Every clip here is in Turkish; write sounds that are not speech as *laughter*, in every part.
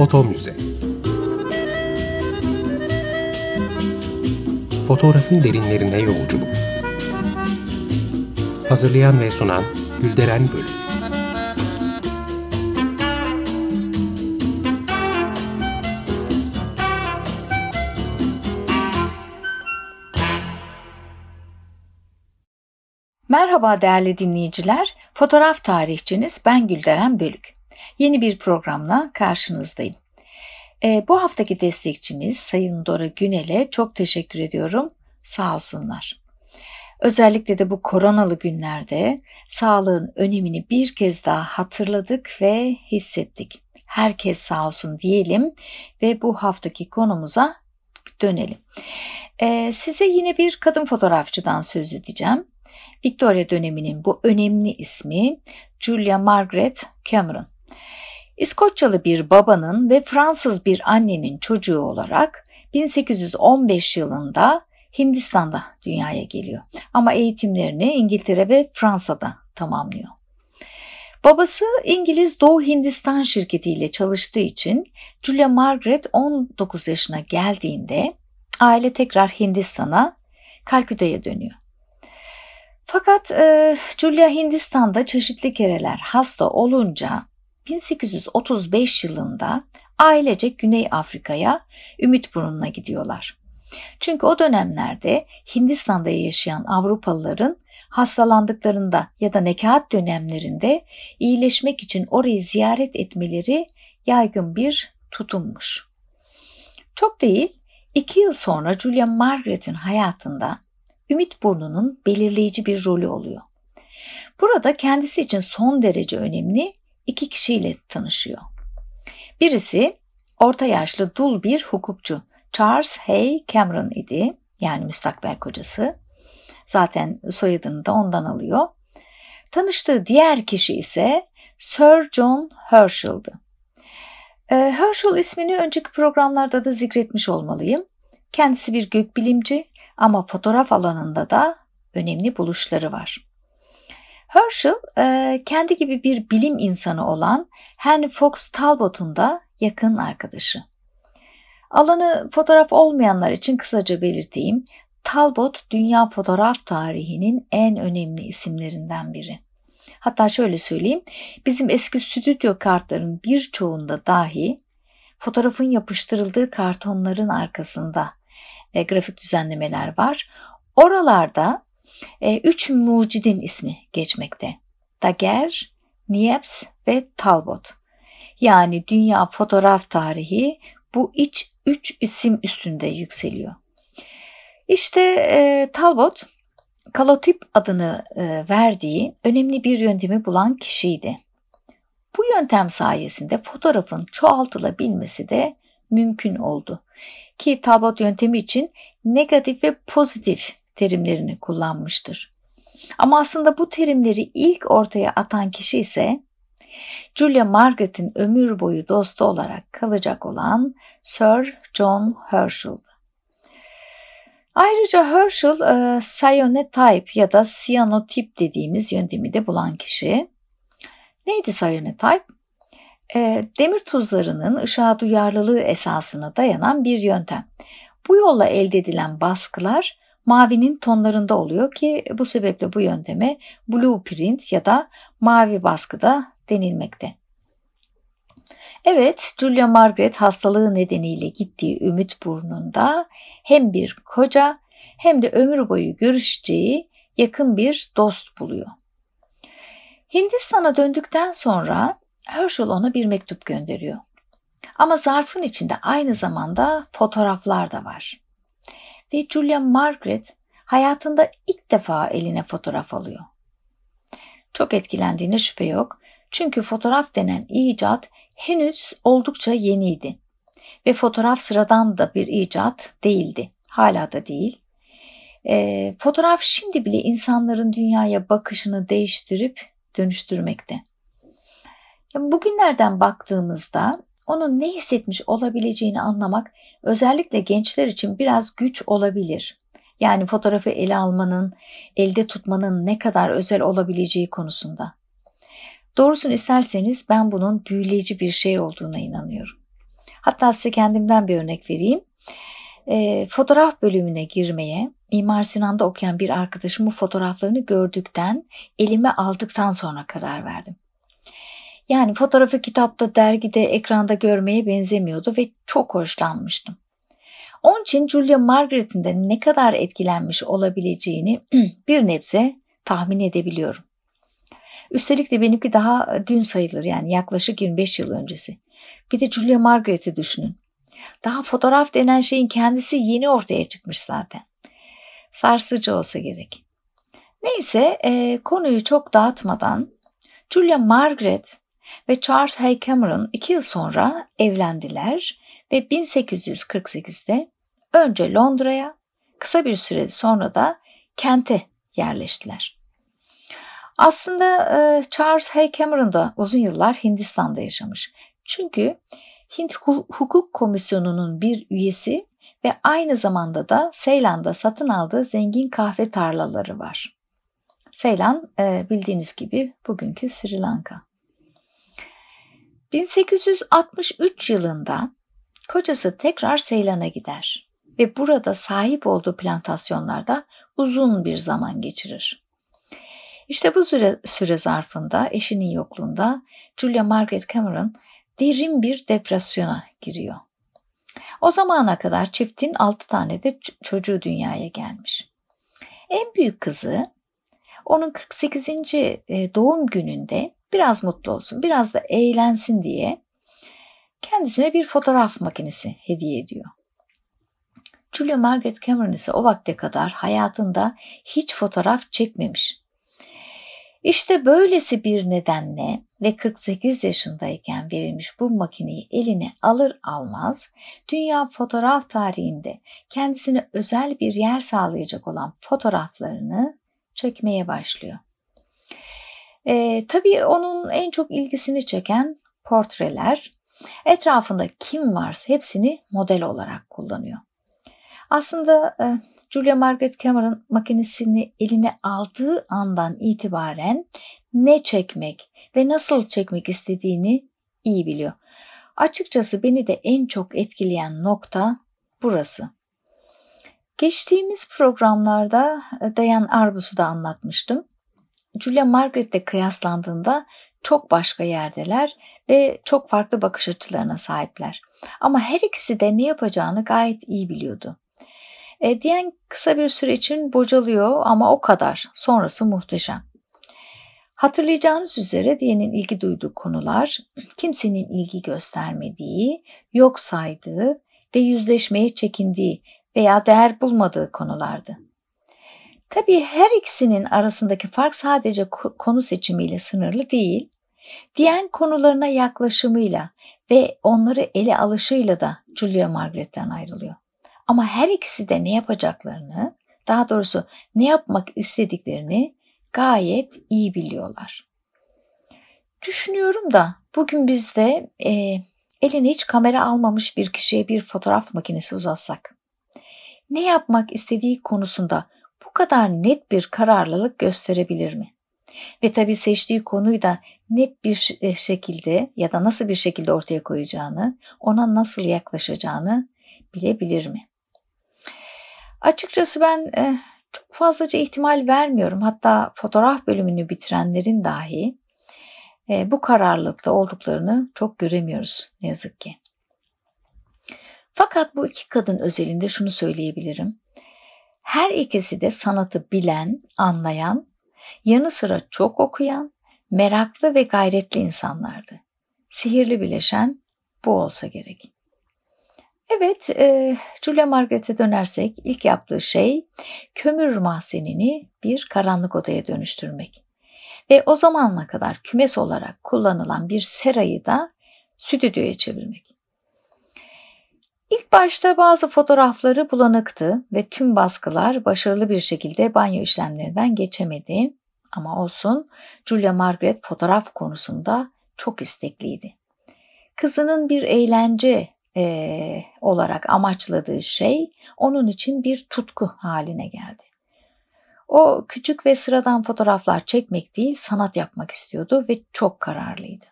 Foto Müze. Fotoğrafın derinlerine yolculuk. Hazırlayan ve sunan Gülderen Bölüm. Merhaba değerli dinleyiciler, fotoğraf tarihçiniz ben Gülderen Bölük. Yeni bir programla karşınızdayım. E, bu haftaki destekçimiz Sayın Dora Günel'e çok teşekkür ediyorum. Sağ olsunlar. Özellikle de bu koronalı günlerde sağlığın önemini bir kez daha hatırladık ve hissettik. Herkes sağ olsun diyelim ve bu haftaki konumuza dönelim. Ee, size yine bir kadın fotoğrafçıdan söz edeceğim. Victoria döneminin bu önemli ismi Julia Margaret Cameron. İskoçyalı bir babanın ve Fransız bir annenin çocuğu olarak 1815 yılında Hindistan'da dünyaya geliyor. Ama eğitimlerini İngiltere ve Fransa'da tamamlıyor. Babası İngiliz Doğu Hindistan şirketiyle çalıştığı için Julia Margaret 19 yaşına geldiğinde aile tekrar Hindistan'a, Kalküta'ya dönüyor. Fakat e, Julia Hindistan'da çeşitli kereler hasta olunca 1835 yılında ailecek Güney Afrika'ya Ümitburnu'na gidiyorlar. Çünkü o dönemlerde Hindistan'da yaşayan Avrupalıların hastalandıklarında ya da nekaat dönemlerinde iyileşmek için orayı ziyaret etmeleri yaygın bir tutummuş. Çok değil, iki yıl sonra Julia Margaret'in hayatında Ümit Burnu'nun belirleyici bir rolü oluyor. Burada kendisi için son derece önemli iki kişiyle tanışıyor. Birisi orta yaşlı dul bir hukukçu Charles Hay Cameron idi. Yani müstakbel kocası. Zaten soyadını da ondan alıyor. Tanıştığı diğer kişi ise Sir John Herschel'dı. Ee, Herschel ismini önceki programlarda da zikretmiş olmalıyım. Kendisi bir gökbilimci ama fotoğraf alanında da önemli buluşları var. Herschel e, kendi gibi bir bilim insanı olan Henry Fox Talbot'un da yakın arkadaşı. Alanı fotoğraf olmayanlar için kısaca belirteyim. Talbot dünya fotoğraf tarihinin en önemli isimlerinden biri. Hatta şöyle söyleyeyim, bizim eski stüdyo kartların birçoğunda dahi fotoğrafın yapıştırıldığı kartonların arkasında e, grafik düzenlemeler var. Oralarda e, üç mucidin ismi geçmekte. Daguerre, Niepce ve Talbot. Yani dünya fotoğraf tarihi bu iç üç isim üstünde yükseliyor. İşte e, Talbot, kalotip adını e, verdiği önemli bir yöntemi bulan kişiydi. Bu yöntem sayesinde fotoğrafın çoğaltılabilmesi de mümkün oldu. Ki Talbot yöntemi için negatif ve pozitif terimlerini kullanmıştır. Ama aslında bu terimleri ilk ortaya atan kişi ise Julia Margaret'in ömür boyu dostu olarak kalacak olan Sir John Herschel'dı. Ayrıca Herschel e, cyanotype ya da cyanotip dediğimiz yöntemi de bulan kişi. Neydi cyanotype? E, demir tuzlarının ışığa duyarlılığı esasına dayanan bir yöntem. Bu yolla elde edilen baskılar mavinin tonlarında oluyor ki bu sebeple bu yönteme blueprint ya da mavi baskıda denilmekte. Evet, Julia Margaret hastalığı nedeniyle gittiği Ümit Burnu'nda hem bir koca hem de ömür boyu görüşeceği yakın bir dost buluyor. Hindistan'a döndükten sonra Herschel ona bir mektup gönderiyor. Ama zarfın içinde aynı zamanda fotoğraflar da var. Ve Julia Margaret hayatında ilk defa eline fotoğraf alıyor. Çok etkilendiğine şüphe yok. Çünkü fotoğraf denen icat henüz oldukça yeniydi. Ve fotoğraf sıradan da bir icat değildi. Hala da değil. E, fotoğraf şimdi bile insanların dünyaya bakışını değiştirip dönüştürmekte. Bugünlerden baktığımızda onun ne hissetmiş olabileceğini anlamak özellikle gençler için biraz güç olabilir. Yani fotoğrafı ele almanın, elde tutmanın ne kadar özel olabileceği konusunda. Doğrusunu isterseniz ben bunun büyüleyici bir şey olduğuna inanıyorum. Hatta size kendimden bir örnek vereyim. E, fotoğraf bölümüne girmeye Mimar Sinan'da okuyan bir arkadaşımın fotoğraflarını gördükten, elime aldıktan sonra karar verdim. Yani fotoğrafı kitapta, dergide, ekranda görmeye benzemiyordu ve çok hoşlanmıştım. Onun için Julia Margaret'in de ne kadar etkilenmiş olabileceğini *clears throat* bir nebze tahmin edebiliyorum. Üstelik de benimki daha dün sayılır yani yaklaşık 25 yıl öncesi. Bir de Julia Margaret'i düşünün. Daha fotoğraf denen şeyin kendisi yeni ortaya çıkmış zaten. Sarsıcı olsa gerek. Neyse e, konuyu çok dağıtmadan Julia Margaret ve Charles Hay Cameron iki yıl sonra evlendiler ve 1848'de önce Londra'ya kısa bir süre sonra da Kent'e yerleştiler. Aslında e, Charles Hay Cameron da uzun yıllar Hindistan'da yaşamış. Çünkü Hint Hukuk Komisyonu'nun bir üyesi ve aynı zamanda da Seylan'da satın aldığı zengin kahve tarlaları var. Seylan e, bildiğiniz gibi bugünkü Sri Lanka. 1863 yılında kocası tekrar Seylan'a gider ve burada sahip olduğu plantasyonlarda uzun bir zaman geçirir. İşte bu süre, süre zarfında eşinin yokluğunda Julia Margaret Cameron derin bir depresyona giriyor. O zamana kadar çiftin 6 tane de çocuğu dünyaya gelmiş. En büyük kızı onun 48. E, doğum gününde biraz mutlu olsun, biraz da eğlensin diye kendisine bir fotoğraf makinesi hediye ediyor. Julia Margaret Cameron ise o vakte kadar hayatında hiç fotoğraf çekmemiş. İşte böylesi bir nedenle ve 48 yaşındayken verilmiş bu makineyi eline alır almaz dünya fotoğraf tarihinde kendisine özel bir yer sağlayacak olan fotoğraflarını çekmeye başlıyor. E, tabii onun en çok ilgisini çeken portreler. Etrafında kim varsa hepsini model olarak kullanıyor. Aslında e, Julia Margaret Cameron makinesini eline aldığı andan itibaren ne çekmek ve nasıl çekmek istediğini iyi biliyor. Açıkçası beni de en çok etkileyen nokta burası. Geçtiğimiz programlarda e, Dayan Arbus'u da anlatmıştım. Julia Margaret'le kıyaslandığında çok başka yerdeler ve çok farklı bakış açılarına sahipler. Ama her ikisi de ne yapacağını gayet iyi biliyordu. E, diyen kısa bir süre için bocalıyor ama o kadar. Sonrası muhteşem. Hatırlayacağınız üzere diyenin ilgi duyduğu konular kimsenin ilgi göstermediği, yok saydığı ve yüzleşmeye çekindiği veya değer bulmadığı konulardı. Tabii her ikisinin arasındaki fark sadece konu seçimiyle sınırlı değil, diyen konularına yaklaşımıyla ve onları ele alışıyla da Julia Margaret'ten ayrılıyor. Ama her ikisi de ne yapacaklarını, daha doğrusu ne yapmak istediklerini gayet iyi biliyorlar. Düşünüyorum da bugün bizde e, eline hiç kamera almamış bir kişiye bir fotoğraf makinesi uzatsak, ne yapmak istediği konusunda kadar net bir kararlılık gösterebilir mi? Ve tabii seçtiği konuyu da net bir e, şekilde ya da nasıl bir şekilde ortaya koyacağını, ona nasıl yaklaşacağını bilebilir mi? Açıkçası ben e, çok fazlaca ihtimal vermiyorum. Hatta fotoğraf bölümünü bitirenlerin dahi e, bu kararlılıkta olduklarını çok göremiyoruz ne yazık ki. Fakat bu iki kadın özelinde şunu söyleyebilirim. Her ikisi de sanatı bilen, anlayan, yanı sıra çok okuyan, meraklı ve gayretli insanlardı. Sihirli bileşen bu olsa gerek. Evet, e, Julia Margaret'e dönersek ilk yaptığı şey kömür mahzenini bir karanlık odaya dönüştürmek. Ve o zamana kadar kümes olarak kullanılan bir serayı da stüdyoya çevirmek. İlk başta bazı fotoğrafları bulanıktı ve tüm baskılar başarılı bir şekilde banyo işlemlerinden geçemedi. Ama olsun Julia Margaret fotoğraf konusunda çok istekliydi. Kızının bir eğlence e, olarak amaçladığı şey onun için bir tutku haline geldi. O küçük ve sıradan fotoğraflar çekmek değil sanat yapmak istiyordu ve çok kararlıydı.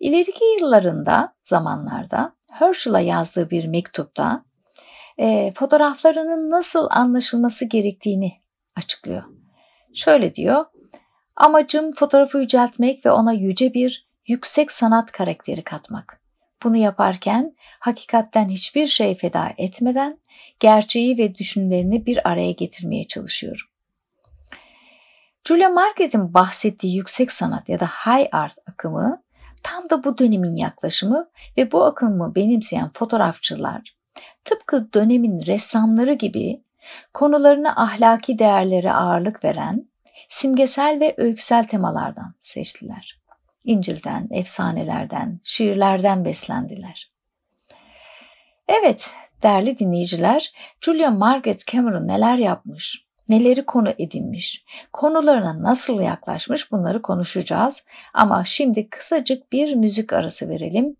İleriki yıllarında, zamanlarda Herschel'a yazdığı bir mektupta e, fotoğraflarının nasıl anlaşılması gerektiğini açıklıyor. Şöyle diyor, amacım fotoğrafı yüceltmek ve ona yüce bir yüksek sanat karakteri katmak. Bunu yaparken hakikatten hiçbir şey feda etmeden gerçeği ve düşünlerini bir araya getirmeye çalışıyorum. Julia Margaret'in bahsettiği yüksek sanat ya da high art akımı tam da bu dönemin yaklaşımı ve bu akımı benimseyen fotoğrafçılar tıpkı dönemin ressamları gibi konularına ahlaki değerlere ağırlık veren simgesel ve öyküsel temalardan seçtiler. İncil'den, efsanelerden, şiirlerden beslendiler. Evet, değerli dinleyiciler, Julia Margaret Cameron neler yapmış, neleri konu edinmiş, konularına nasıl yaklaşmış bunları konuşacağız. Ama şimdi kısacık bir müzik arası verelim.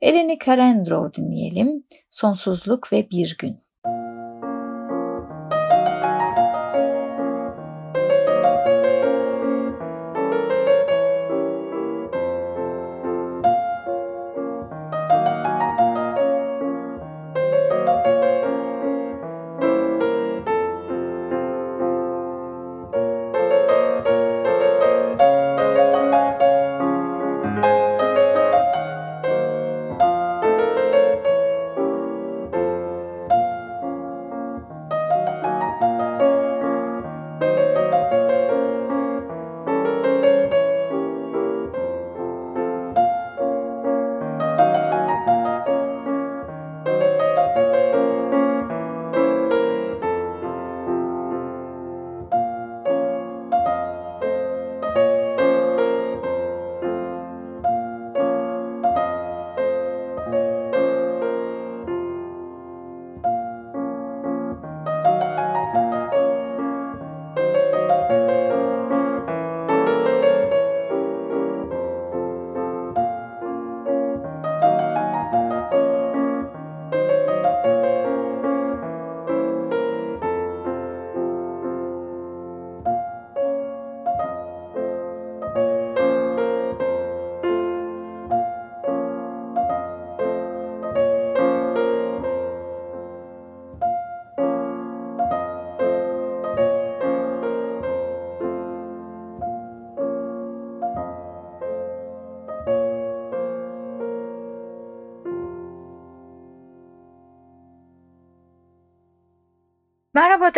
Eleni Karendro dinleyelim. Sonsuzluk ve Bir Gün.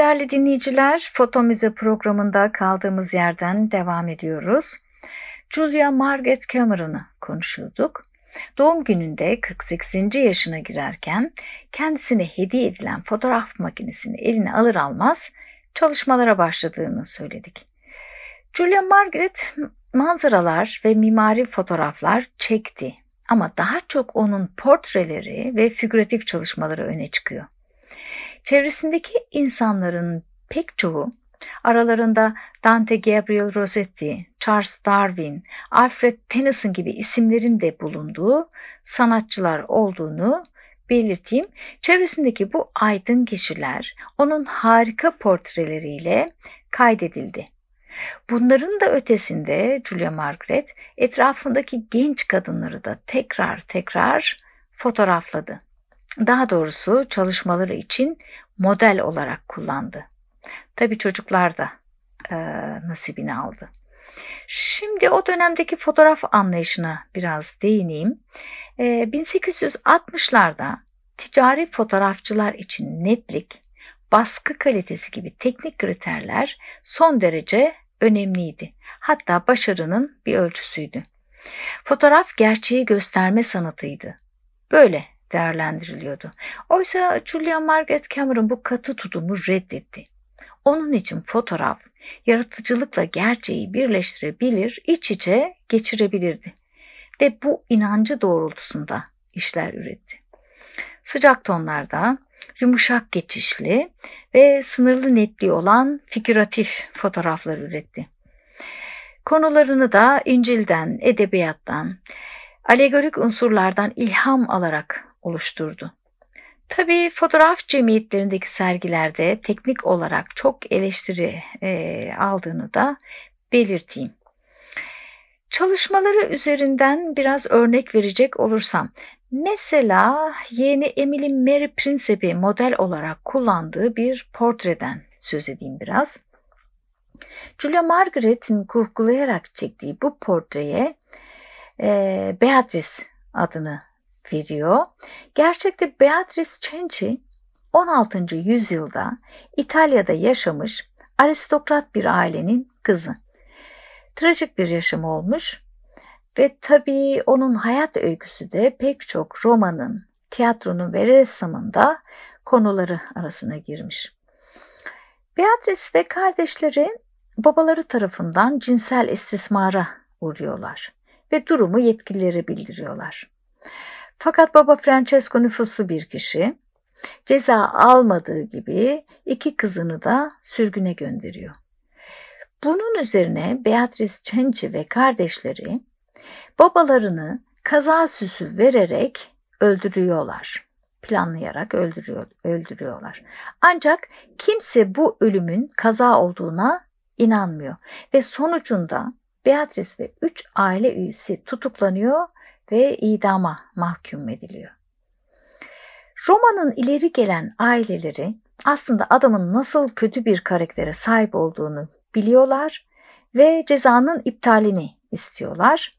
Değerli dinleyiciler. Foto Müze programında kaldığımız yerden devam ediyoruz. Julia Margaret Cameron'ı konuşuyorduk. Doğum gününde 48. yaşına girerken kendisine hediye edilen fotoğraf makinesini eline alır almaz çalışmalara başladığını söyledik. Julia Margaret manzaralar ve mimari fotoğraflar çekti ama daha çok onun portreleri ve figüratif çalışmaları öne çıkıyor. Çevresindeki insanların pek çoğu aralarında Dante Gabriel Rossetti, Charles Darwin, Alfred Tennyson gibi isimlerin de bulunduğu sanatçılar olduğunu belirteyim. Çevresindeki bu aydın kişiler onun harika portreleriyle kaydedildi. Bunların da ötesinde Julia Margaret etrafındaki genç kadınları da tekrar tekrar fotoğrafladı. Daha doğrusu çalışmaları için model olarak kullandı. Tabi çocuklar da e, nasibini aldı. Şimdi o dönemdeki fotoğraf anlayışına biraz değineyim. E, 1860'larda ticari fotoğrafçılar için netlik, baskı kalitesi gibi teknik kriterler son derece önemliydi. Hatta başarının bir ölçüsüydü. Fotoğraf gerçeği gösterme sanatıydı. Böyle değerlendiriliyordu. Oysa Julia Margaret Cameron bu katı tutumu reddetti. Onun için fotoğraf yaratıcılıkla gerçeği birleştirebilir, iç içe geçirebilirdi. Ve bu inancı doğrultusunda işler üretti. Sıcak tonlarda, yumuşak geçişli ve sınırlı netliği olan figüratif fotoğraflar üretti. Konularını da İncil'den, edebiyattan, alegorik unsurlardan ilham alarak oluşturdu. Tabii fotoğraf cemiyetlerindeki sergilerde teknik olarak çok eleştiri e, aldığını da belirteyim. Çalışmaları üzerinden biraz örnek verecek olursam Mesela yeni Emily Mary Principe'i model olarak kullandığı bir portreden söz edeyim biraz. Julia Margaret'in kurgulayarak çektiği bu portreye e, Beatrice adını veriyor. Gerçekte Beatrice Cenci 16. yüzyılda İtalya'da yaşamış aristokrat bir ailenin kızı. Trajik bir yaşam olmuş ve tabii onun hayat öyküsü de pek çok romanın, tiyatronun ve ressamın da konuları arasına girmiş. Beatrice ve kardeşleri babaları tarafından cinsel istismara uğruyorlar ve durumu yetkililere bildiriyorlar. Fakat baba Francesco nüfuslu bir kişi ceza almadığı gibi iki kızını da sürgüne gönderiyor. Bunun üzerine Beatrice Cenci ve kardeşleri babalarını kaza süsü vererek öldürüyorlar. Planlayarak öldürüyor, öldürüyorlar. Ancak kimse bu ölümün kaza olduğuna inanmıyor ve sonucunda Beatrice ve üç aile üyesi tutuklanıyor ve idama mahkum ediliyor. Roma'nın ileri gelen aileleri aslında adamın nasıl kötü bir karaktere sahip olduğunu biliyorlar ve cezanın iptalini istiyorlar.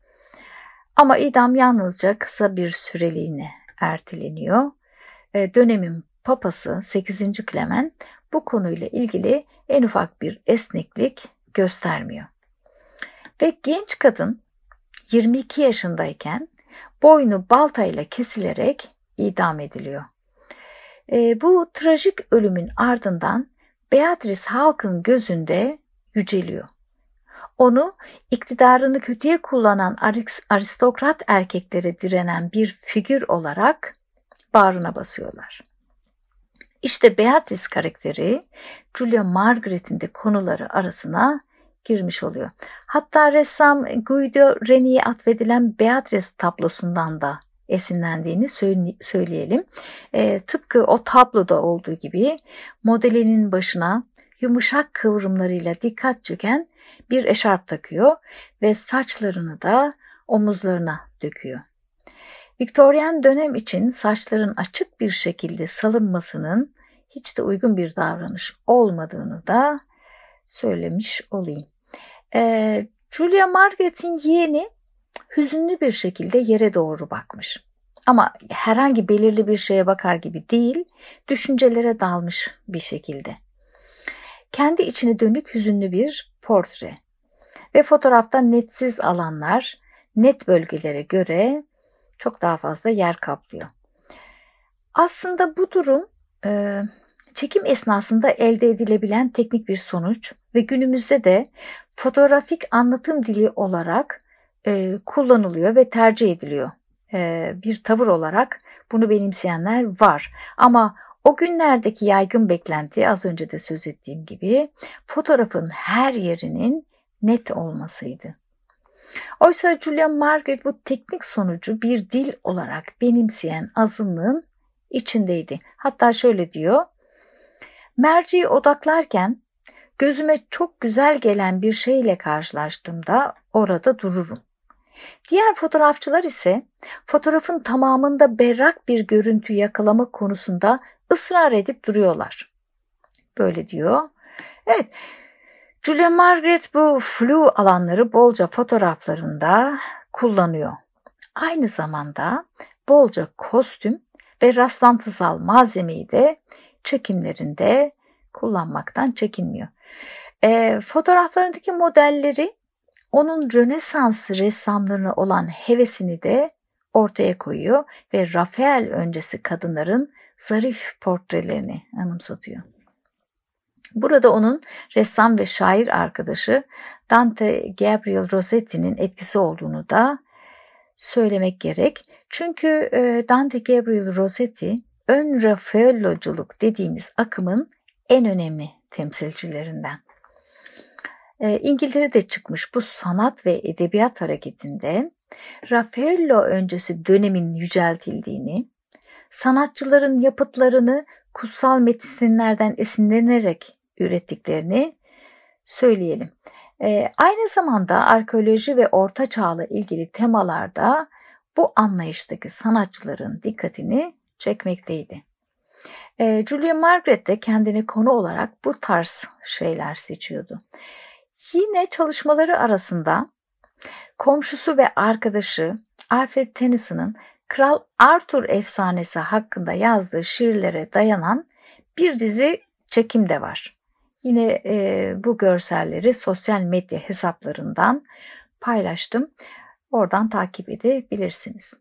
Ama idam yalnızca kısa bir süreliğine erteleniyor. E, dönemin papası 8. Clement bu konuyla ilgili en ufak bir esneklik göstermiyor. Ve genç kadın 22 yaşındayken boynu baltayla kesilerek idam ediliyor. E, bu trajik ölümün ardından Beatrice halkın gözünde yüceliyor. Onu iktidarını kötüye kullanan aristokrat erkeklere direnen bir figür olarak bağrına basıyorlar. İşte Beatrice karakteri Julia Margaret'in de konuları arasına girmiş oluyor. Hatta ressam Guido Reni'ye atfedilen Beatrice tablosundan da esinlendiğini söyleyelim. E, tıpkı o tabloda olduğu gibi modelinin başına yumuşak kıvrımlarıyla dikkat çeken bir eşarp takıyor ve saçlarını da omuzlarına döküyor. Viktoryen dönem için saçların açık bir şekilde salınmasının hiç de uygun bir davranış olmadığını da söylemiş olayım. Ee, Julia Margaret'in yeğeni hüzünlü bir şekilde yere doğru bakmış. Ama herhangi belirli bir şeye bakar gibi değil, düşüncelere dalmış bir şekilde. Kendi içine dönük hüzünlü bir portre ve fotoğrafta netsiz alanlar net bölgelere göre çok daha fazla yer kaplıyor. Aslında bu durum çekim esnasında elde edilebilen teknik bir sonuç ve günümüzde de fotoğrafik anlatım dili olarak e, kullanılıyor ve tercih ediliyor. E, bir tavır olarak bunu benimseyenler var. Ama o günlerdeki yaygın beklenti az önce de söz ettiğim gibi fotoğrafın her yerinin net olmasıydı. Oysa Julia Margaret bu teknik sonucu bir dil olarak benimseyen azınlığın içindeydi. Hatta şöyle diyor. Merciyi odaklarken gözüme çok güzel gelen bir şeyle karşılaştığımda orada dururum. Diğer fotoğrafçılar ise fotoğrafın tamamında berrak bir görüntü yakalama konusunda ısrar edip duruyorlar. Böyle diyor. Evet, Julia Margaret bu flu alanları bolca fotoğraflarında kullanıyor. Aynı zamanda bolca kostüm ve rastlantısal malzemeyi de çekimlerinde kullanmaktan çekinmiyor. E, fotoğraflarındaki modelleri onun Rönesans ressamlarına olan hevesini de ortaya koyuyor ve Rafael öncesi kadınların zarif portrelerini anımsatıyor. Burada onun ressam ve şair arkadaşı Dante Gabriel Rossetti'nin etkisi olduğunu da söylemek gerek. Çünkü Dante Gabriel Rossetti ön Raffaelloculuk dediğimiz akımın en önemli temsilcilerinden. E, İngiltere'de çıkmış bu sanat ve edebiyat hareketinde Raffaello öncesi dönemin yüceltildiğini, sanatçıların yapıtlarını kutsal metinlerden esinlenerek ürettiklerini söyleyelim. E, aynı zamanda arkeoloji ve orta çağla ilgili temalarda bu anlayıştaki sanatçıların dikkatini çekmekteydi. E, Julia Margaret de kendini konu olarak bu tarz şeyler seçiyordu. Yine çalışmaları arasında komşusu ve arkadaşı Alfred Tennyson'ın Kral Arthur efsanesi hakkında yazdığı şiirlere dayanan bir dizi çekim de var. Yine e, bu görselleri sosyal medya hesaplarından paylaştım. Oradan takip edebilirsiniz.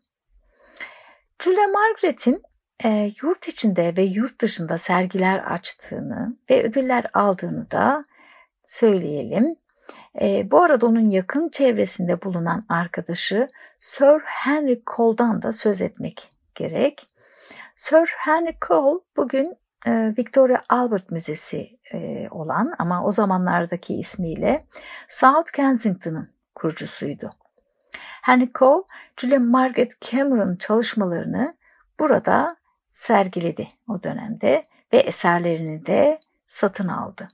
Julia Margaret'in e, yurt içinde ve yurt dışında sergiler açtığını ve ödüller aldığını da söyleyelim. E, bu arada onun yakın çevresinde bulunan arkadaşı Sir Henry Cole'dan da söz etmek gerek. Sir Henry Cole bugün e, Victoria Albert Müzesi e, olan ama o zamanlardaki ismiyle South Kensington'ın kurucusuydu. Henry Cole, Julia Margaret Cameron çalışmalarını burada sergiledi o dönemde ve eserlerini de satın aldı.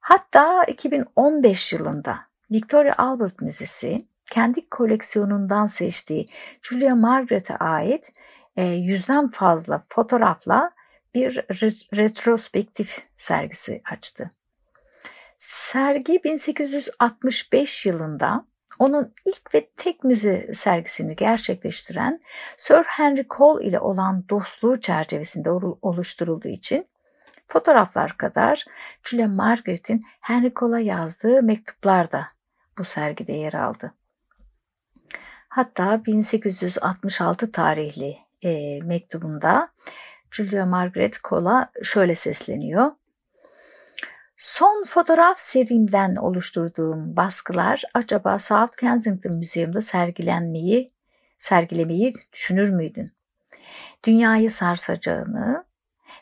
Hatta 2015 yılında Victoria Albert Müzesi kendi koleksiyonundan seçtiği Julia Margaret'e ait e, yüzden fazla fotoğrafla bir retrospektif sergisi açtı. Sergi 1865 yılında onun ilk ve tek müze sergisini gerçekleştiren Sir Henry Cole ile olan dostluğu çerçevesinde oluşturulduğu için fotoğraflar kadar Julia Margaret'in Henry Cole'a yazdığı mektuplar da bu sergide yer aldı. Hatta 1866 tarihli e, mektubunda Julia Margaret Cole'a şöyle sesleniyor. Son fotoğraf serimden oluşturduğum baskılar acaba South Kensington Müzeyim'de sergilenmeyi, sergilemeyi düşünür müydün? Dünyayı sarsacağını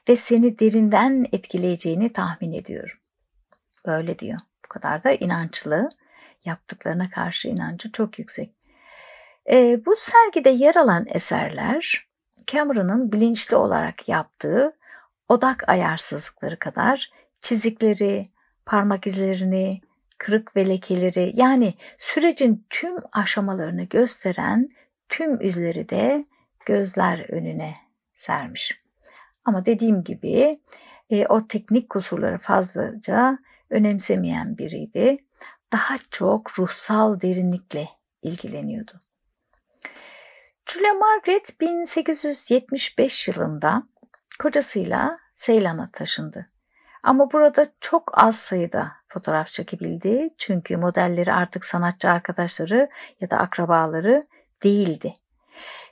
ve seni derinden etkileyeceğini tahmin ediyorum. Böyle diyor. Bu kadar da inançlı. Yaptıklarına karşı inancı çok yüksek. E, bu sergide yer alan eserler Cameron'ın bilinçli olarak yaptığı odak ayarsızlıkları kadar çizikleri, parmak izlerini, kırık ve lekeleri yani sürecin tüm aşamalarını gösteren tüm izleri de gözler önüne sermiş. Ama dediğim gibi e, o teknik kusurları fazlaca önemsemeyen biriydi. Daha çok ruhsal derinlikle ilgileniyordu. Julia Margaret 1875 yılında kocasıyla Seylan'a taşındı. Ama burada çok az sayıda fotoğraf çekebildi çünkü modelleri artık sanatçı arkadaşları ya da akrabaları değildi.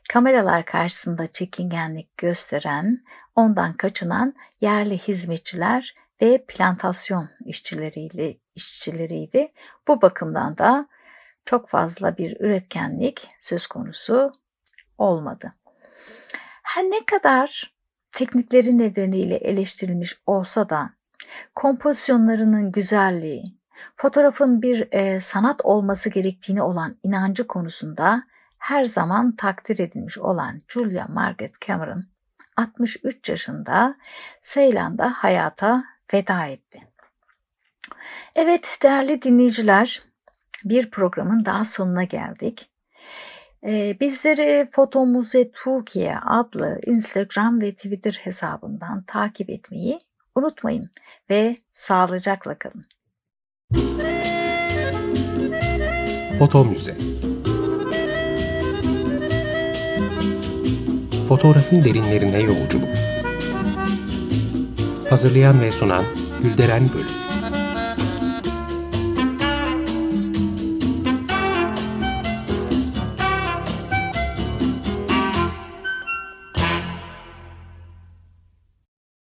Kameralar karşısında çekingenlik gösteren, ondan kaçınan yerli hizmetçiler ve plantasyon işçileriyle işçileriydi. Bu bakımdan da çok fazla bir üretkenlik söz konusu olmadı. Her ne kadar teknikleri nedeniyle eleştirilmiş olsa da kompozisyonlarının güzelliği, fotoğrafın bir e, sanat olması gerektiğini olan inancı konusunda her zaman takdir edilmiş olan Julia Margaret Cameron 63 yaşında Seylan'da hayata veda etti. Evet değerli dinleyiciler bir programın daha sonuna geldik. Ee, bizleri Foto Muze Türkiye adlı Instagram ve Twitter hesabından takip etmeyi unutmayın ve sağlıcakla kalın. Foto Müze Fotoğrafın derinlerine yolculuk. Hazırlayan ve sunan Gülderen Bölüm